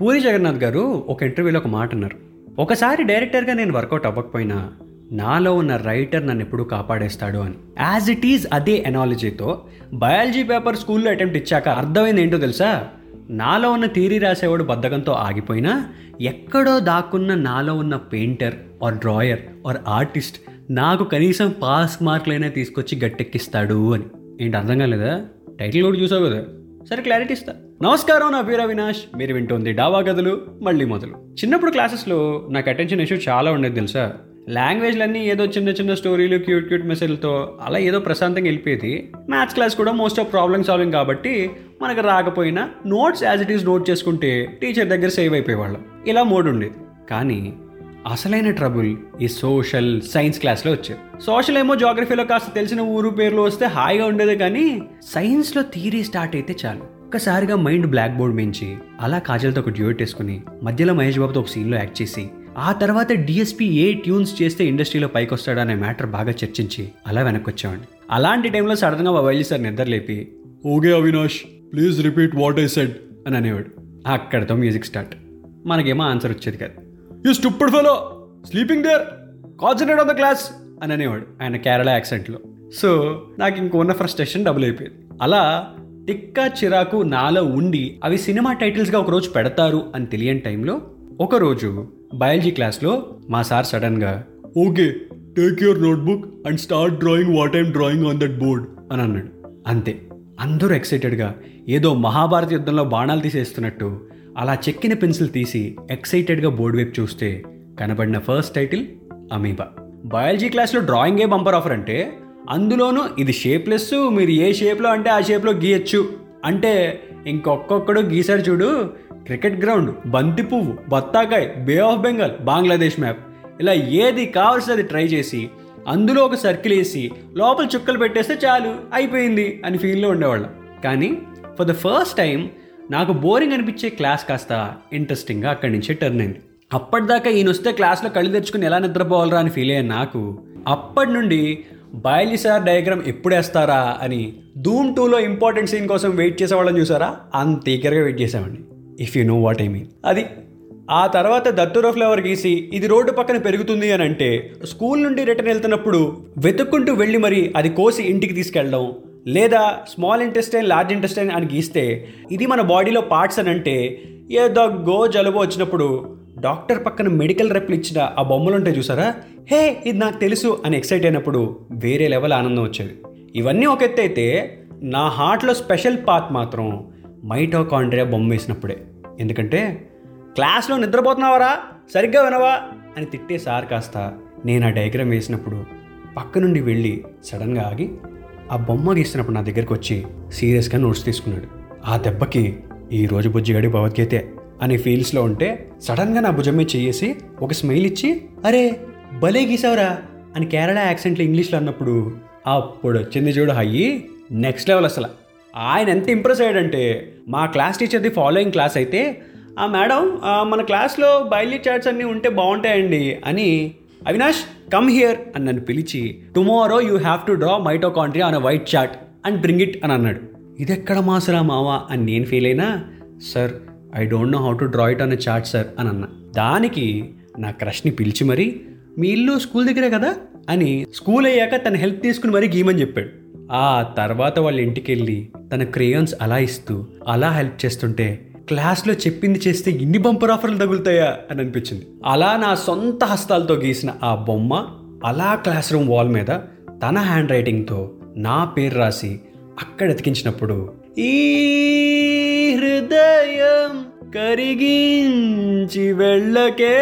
పూరి జగన్నాథ్ గారు ఒక ఇంటర్వ్యూలో ఒక మాట అన్నారు. ఒకసారి డైరెక్టర్గా నేను వర్కౌట్ అవ్వకపోయినా నాలో ఉన్న రైటర్ నన్ను ఎప్పుడూ కాపాడేస్తాడు అని. యాజ్ ఇట్ ఈజ్ అదే ఎనాలజీతో బయాలజీ పేపర్ స్కూల్లో అటెంప్ట్ ఇచ్చాక అర్థమైంది ఏంటో తెలుసా? నాలో ఉన్న థీరీ రాసేవాడు బద్ధకంతో ఆగిపోయినా ఎక్కడో దాక్కున్న నాలో ఉన్న painter or drawer or artist నాకు కనీసం పాస్ మార్కులైనా తీసుకొచ్చి గట్టెక్కిస్తాడు అని. ఏంటి అర్థం కాలేదా? టైటిల్ కూడా చూసావు కదా? సరే క్లారిటీ ఇస్తా. నమస్కారం నా పేరు అవినాష్. మీరు వింటుంది డావా గదులు మళ్ళీ మొదలు. చిన్నప్పుడు క్లాసెస్లో నాకు అటెన్షన్ ఇష్యూ చాలా ఉండేది తెలుసా? లాంగ్వేజ్లన్నీ ఏదో చిన్న చిన్న స్టోరీలు క్యూట్ క్యూట్ మెసేజ్లతో అలా ఏదో ప్రశాంతంగా వెళ్ళిపోయేది. మ్యాథ్స్ క్లాస్ కూడా మోస్ట్ ఆఫ్ ప్రాబ్లమ్ సాల్వింగ్ కాబట్టి మనకు రాకపోయినా notes as it is note చేసుకుంటే టీచర్ దగ్గర సేవ్ అయిపోయేవాళ్ళం. ఇలా మోడ్ ఉండేది. కానీ అసలైన ట్రబుల్ ఈ సోషల్ సైన్స్ క్లాస్లో వచ్చాయి సోషల్ ఏమో జాగ్రఫీలో కాస్త తెలిసిన ఊరు పేర్లు వస్తే హాయిగా ఉండేది కానీ సైన్స్లో థియరీ స్టార్ట్ అయితే చాలు. ఒక్కసారిగా మైండ్ బ్లాక్ బోర్డ్ మించి అలా కాజల్తో ఒక డ్యూట్ వేసుకుని మధ్యలో మహేష్ బాబుతో ఒక సీన్లో యాక్ట్ చేసి ఆ తర్వాత డిఎస్పీ ఏ ట్యూన్స్ చేస్తే ఇండస్ట్రీలో పైకి వస్తాడు అనే మ్యాటర్ బాగా చర్చించి అలా వెనక్కి వచ్చామండి అలాంటి టైంలో సడన్గా మా వైలి sir నిద్రలేపి okay Avinash please repeat what I said అని అనేవాడు. అక్కడితో మ్యూజిక్ స్టార్ట్ మనకేమో ఆన్సర్ వచ్చేది కాదు. You stupid fellow sleeping there concentrate on the class అని అనేవాడు ఆయన కేరళ యాక్సెంట్లో. సో నాకు ఇంకొన్న ఫ్రస్ట్రేషన్ డబుల్ అయిపోయింది. అలా టిక్కా చిరాకు నాలో ఉండి అవి సినిమా టైటిల్స్గా ఒకరోజు పెడతారు అని తెలియని టైంలో ఒకరోజు బయాలజీ క్లాస్లో మా సార్ సడన్గా okay take your notebook and start drawing what I'm drawing on that board అని అన్నాడు. అంతే. అందరూ ఎక్సైటెడ్గా ఏదో మహాభారత యుద్ధంలో బాణాలు తీసేస్తున్నట్టు అలా చెక్కిన పెన్సిల్ తీసి ఎక్సైటెడ్గా బోర్డు వైపు చూస్తే కనబడిన ఫస్ట్ టైటిల్ అమీబా. బయాలజీ క్లాస్లో డ్రాయింగే బంపర్ ఆఫర్ అంటే అందులోనూ ఇది షేప్లెస్ మీరు ఏ షేప్లో అంటే ఆ షేప్లో గీయచ్చు. అంటే ఇంకొక్కొక్కడు గీసారు చూడు క్రికెట్ గ్రౌండ్ బంతి పువ్వు బత్తాకాయ్ bay of Bengal Bangladesh map. ఇలా ఏది కావాల్సి అది ట్రై చేసి అందులో ఒక సర్కిల్ వేసి లోపల చుక్కలు పెట్టేస్తే చాలు అయిపోయింది అని ఫీల్లో ఉండేవాళ్ళం. కానీ ఫర్ ద ఫస్ట్ టైం నాకు బోరింగ్ అనిపించే క్లాస్ కాస్త ఇంట్రెస్టింగ్గా అక్కడి నుంచే టర్న్ అయింది. అప్పటిదాకా ఈయన వస్తే క్లాస్లో కళ్ళు తెచ్చుకుని ఎలా నిద్రపోవాలరా అని ఫీల్ అయ్యాను నాకు. అప్పటి నుండి బయలిసార్ డయాగ్రామ్ ఎప్పుడేస్తారా అని ధూమ్ టూలో ఇంపార్టెంట్ సీన్ కోసం వెయిట్ చేసేవాళ్ళని చూసారా? అంత ఈగర్గా వెయిట్ చేసామండి if you know what I mean అది ఆ తర్వాత దత్తురో ఫ్లవర్ గీసి ఇది రోడ్డు పక్కన పెరుగుతుంది అని అంటే స్కూల్ నుండి రిటర్న్ వెళ్తున్నప్పుడు వెతుక్కుంటూ వెళ్ళి మరి అది కోసి ఇంటికి తీసుకెళ్ళడం లేదా స్మాల్ ఇంటెస్టైన్ లార్జ్ ఇంటెస్టైన్ అని గీస్తే ఇది మన బాడీలో పార్ట్స్ అని అంటే ఏ దగ్గో జలుబు వచ్చినప్పుడు డాక్టర్ పక్కన మెడికల్ రెప్లు ఇచ్చిన ఆ బొమ్మలు ఉంటాయి చూసారా? హే ఇది నాకు తెలుసు అని ఎక్సైట్ అయినప్పుడు వేరే లెవెల్ ఆనందం వచ్చేది. ఇవన్నీ ఒక ఎత్తు అయితే నా హార్ట్లో స్పెషల్ పార్ట్ మాత్రం మైటోకాండ్రియా బొమ్మ వేసినప్పుడే. ఎందుకంటే క్లాస్లో నిద్రపోతున్నావరా? సరిగ్గా వినవా? అని తిట్టే సార్ కాస్త నేను ఆ డయాగ్రామ్ వేసినప్పుడు పక్క నుండి వెళ్ళి సడన్గా ఆగి ఆ బొమ్మ గీస్తున్నప్పుడు నా దగ్గరికి వచ్చి సీరియస్గా నోట్స్ తీసుకున్నాడు. ఆ దెబ్బకి ఈ రోజు బుజ్జిగడి భగవద్గీతే అనే ఫీల్స్లో ఉంటే సడన్గా నా భుజం మీద చేసి ఒక స్మైల్ ఇచ్చి అరే భలే గీసావురా అని కేరళ యాక్సెంట్లో ఇంగ్లీష్లో అన్నప్పుడు అప్పుడు వచ్చింది చూడు హయ్యి నెక్స్ట్ లెవెల్ అసలు. ఆయన ఎంత ఇంప్రెస్ అయ్యాడంటే మా క్లాస్ టీచర్ది ఫాలోయింగ్ క్లాస్ అయితే ఆ మేడం మన క్లాస్లో బయలు చాట్స్ అన్నీ ఉంటే బాగుంటాయండి అని అవినాష్ కమ్ హియర్ అని నన్ను పిలిచి tomorrow you have to draw mitochondria on white chart and bring it అని అన్నాడు. ఇదెక్కడ మాసరా మావా? అని నేను ఫీల్ అయినా sir I don't know how to draw it on chart sir అని అన్నా. దానికి నా క్రష్ని పిలిచి మరి మీ ఇల్లు స్కూల్ దగ్గరే కదా అని స్కూల్ అయ్యాక తన హెల్ప్ తీసుకుని మరీ గీమని చెప్పాడు. ఆ తర్వాత వాళ్ళ ఇంటికి వెళ్ళి తన క్రేయాన్స్ అలా ఇస్తూ అలా హెల్ప్ చేస్తుంటే క్లాస్లో చెప్పింది చేస్తే ఇన్ని బంపర్ ఆఫర్లు తగులుతాయా అని అనిపించింది. అలా నా సొంత హస్తాలతో గీసిన ఆ బొమ్మ అలా క్లాస్ రూమ్ వాల్ మీద తన హ్యాండ్ రైటింగ్తో నా పేరు రాసి అక్కడ ఎతికించినప్పుడు ఈ హృదయం కరిగించి వెళ్ళకే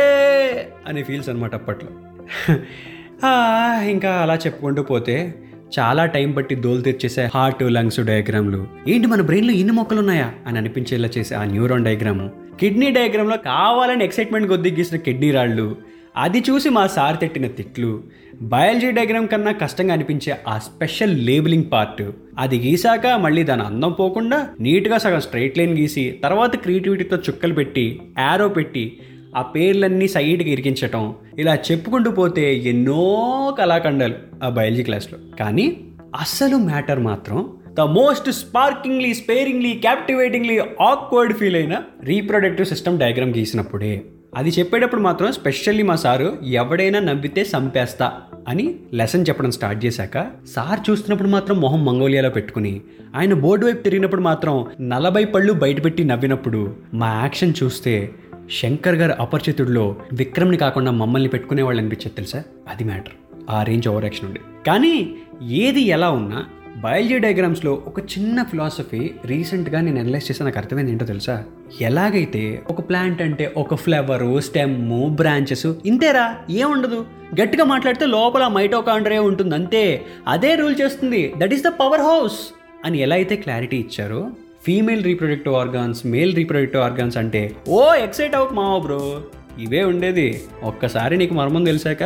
అనే ఫీల్స్ అనమాట అప్పట్లో. ఇంకా అలా చెప్పుకుంటూ పోతే చాలా టైం బట్టి దోలు తెచ్చేసే హార్ట్ లంగ్స్ డయాగ్రామ్లు. ఏంటి మన బ్రెయిన్లో ఇన్ని మొక్కలు ఉన్నాయా అని అనిపించేలా చేసే ఆ న్యూరాన్ డయాగ్రాము. కిడ్నీ డయాగ్రామ్లో కావాలని ఎక్సైట్మెంట్ కొద్దీ గీసిన కిడ్నీ రాళ్ళు. అది చూసి మా సార్ తిట్టిన తిట్లు. బయాలజీ డయాగ్రామ్ కన్నా కష్టంగా అనిపించే ఆ స్పెషల్ లేబులింగ్ పార్ట్. అది గీసాక మళ్ళీ దాని అందం పోకుండా నీట్గా సగం స్ట్రైట్ లైన్ గీసి తర్వాత క్రియేటివిటీతో చుక్కలు పెట్టి యారో పెట్టి ఆ పేర్లన్నీ సైడ్కి ఇరికించటం ఇలా చెప్పుకుంటూ పోతే ఎన్నో కళాఖండాలు ఆ బయాలజీ క్లాస్లో. కానీ అసలు మ్యాటర్ మాత్రం the most sparkingly sparingly captivatingly awkward feel అయిన రీప్రొడక్టివ్ సిస్టమ్ డయాగ్రామ్ గీసినప్పుడే. అది చెప్పేటప్పుడు మాత్రం స్పెషల్లీ మా సారు ఎవడైనా నవ్వితే సంపేస్తా అని లెసన్ చెప్పడం స్టార్ట్ చేశాక సార్ చూస్తున్నప్పుడు మాత్రం మొహం మంగోలియాలో పెట్టుకుని ఆయన బోర్డు వైపు తిరిగినప్పుడు మాత్రం నలభై పళ్ళు బయటపెట్టి నవ్వినప్పుడు మా యాక్షన్ చూస్తే శంకర్ గారు అపరిచితుడిలో విక్రమ్ని కాకుండా మమ్మల్ని పెట్టుకునే వాళ్ళు అనిపించేది తెలుసా? అది మ్యాటర్. ఆ రేంజ్ ఓవర్ యాక్షన్ ఉండే కానీ ఏది ఎలా ఉన్నా బయాలజీ డయాగ్రామ్స్లో ఒక చిన్న ఫిలాసఫీ రీసెంట్గా నేను అనలైజ్ చేసి నాకు అర్థమైంది ఏంటో తెలుసా? ఎలాగైతే ఒక ప్లాంట్ అంటే ఒక ఫ్లవరు స్టెమ్ బ్రాంచెస్ ఇంతేరా? ఏముండదు గట్టిగా మాట్లాడితే లోపల మైటోకాండ్రే ఉంటుంది. అంతే. అదే రూల్ చేస్తుంది. That is the power house. అని ఎలా అయితే క్లారిటీ ఇచ్చారో female reproductive organs male reproductive organs అంటే ఓ ఎక్సైట్ అవుట్ మావా బ్రో. ఇవే ఉండేది. ఒక్కసారి నీకు మర్మం తెలిసాక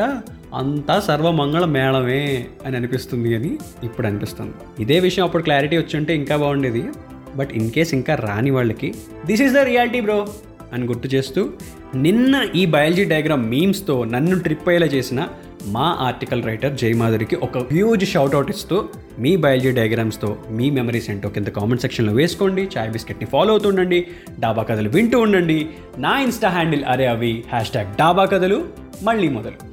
అంతా సర్వమంగళ మేళమే అని అనిపిస్తుంది అని ఇప్పుడు అనిపిస్తుంది. ఇదే విషయం అప్పుడు క్లారిటీ వచ్చుంటే ఇంకా బాగుండేది. బట్ ఇన్ కేస్ ఇంకా రాని వాళ్ళకి this is the reality bro అని గుర్తు చేస్తూ నిన్న ఈ బయాలజీ డయాగ్రామ్ మీమ్స్తో నన్ను ట్రిప్ అయ్యేలా చేసిన మా ఆర్టికల్ రైటర్ జయమాధురికి ఒక హ్యూజ్ షౌట్అవుట్ ఇస్తూ మీ బయాలజీ డయాగ్రామ్స్తో మీ మెమరీస్ ఏంటో కింద కామెంట్ సెక్షన్లో వేసుకోండి. చాయ్ బిస్కెట్ని ఫాలో అవుతుండండి డాబా కథలు వింటూ ఉండండి. నా ఇన్స్టా హ్యాండిల్ అరే అవి హ్యాష్ ట్యాగ్ డాబా కథలు. మళ్ళీ మొదలు.